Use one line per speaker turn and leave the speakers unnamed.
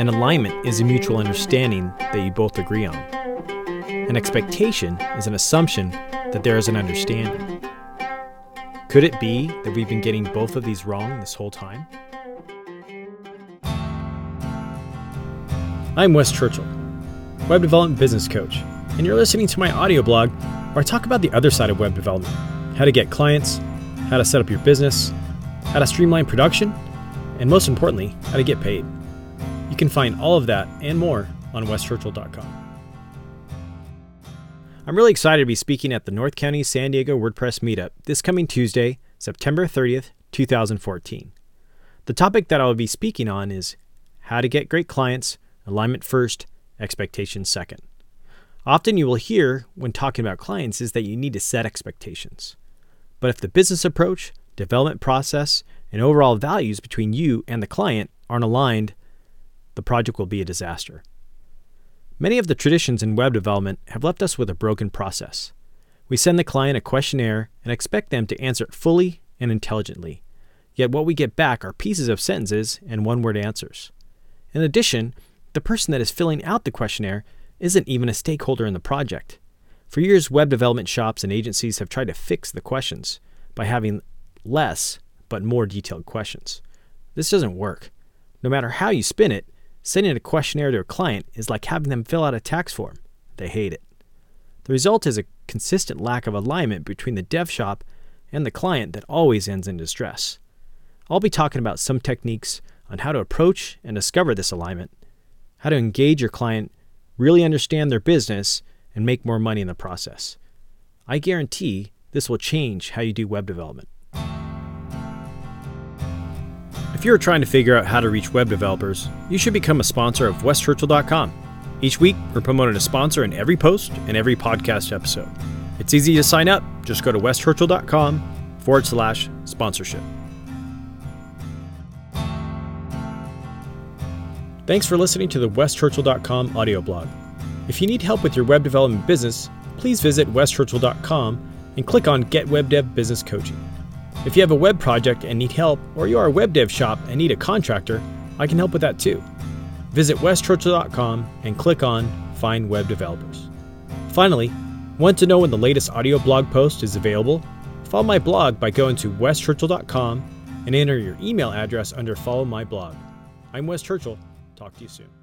An alignment is a mutual understanding that you both agree on. An expectation is an assumption that there is an understanding. Could it be that we've been getting both of these wrong this whole time? I'm Wes Churchill, web development business coach, and you're listening to my audio blog where I talk about the other side of web development how to get clients, how to set up your business, how to streamline production, and most importantly, how to get paid. Can find all of that and more on weschurchill.com. I'm really excited to be speaking at the North County San Diego WordPress Meetup this coming Tuesday, September 30th, 2014. The topic that I will be speaking on is how to get great clients, alignment first, expectations second. Often you will hear when talking about clients is that you need to set expectations. But if the business approach, development process, and overall values between you and the client aren't aligned, the project will be a disaster. Many of the traditions in web development have left us with a broken process. We send the client a questionnaire and expect them to answer it fully and intelligently. Yet what we get back are pieces of sentences and one word answers. In addition, the person that is filling out the questionnaire isn't even a stakeholder in the project. For years, web development shops and agencies have tried to fix the questions by having less but more detailed questions. This doesn't work. No matter how you spin it, Sending a questionnaire to a client is like having them fill out a tax form. They hate it. The result is a consistent lack of alignment between the dev shop and the client that always ends in distress. I'll be talking about some techniques on how to approach and discover this alignment, how to engage your client, really understand their business, and make more money in the process. I guarantee this will change how you do web development. If you're trying to figure out how to reach web developers, you should become a sponsor of weschurchill.com. Each week, we're promoting a sponsor in every post and every podcast episode. It's easy to sign up. Just go to weschurchill.com forward slash sponsorship. Thanks for listening to the weschurchill.com audio blog. If you need help with your web development business, please visit weschurchill.com and click on Get Web Dev Business Coaching. If you have a web project and need help, or you are a web dev shop and need a contractor, I can help with that too. Visit weschurchill.com and click on Find Web Developers. Finally, want to know when the latest audio blog post is available? Follow my blog by going to weschurchill.com and enter your email address under Follow My Blog. I'm Wes Churchill. Talk to you soon.